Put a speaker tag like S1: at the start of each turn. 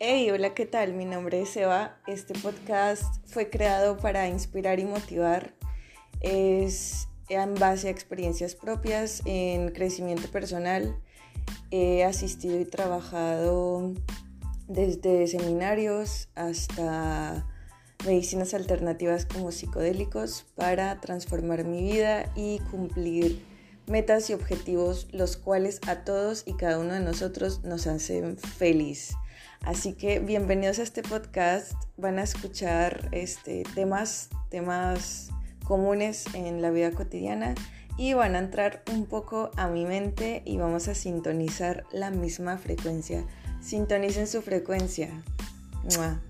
S1: Hey, hola, ¿qué tal? Mi nombre es Eva. Este podcast fue creado para inspirar y motivar. Es en base a experiencias propias en crecimiento personal. He asistido y trabajado desde seminarios hasta medicinas alternativas como psicodélicos para transformar mi vida y cumplir metas y objetivos los cuales a todos y cada uno de nosotros nos hacen feliz. Así que bienvenidos a este podcast. Van a escuchar este, temas, temas comunes en la vida cotidiana y van a entrar un poco a mi mente y vamos a sintonizar la misma frecuencia. Sintonicen su frecuencia. ¡Mua!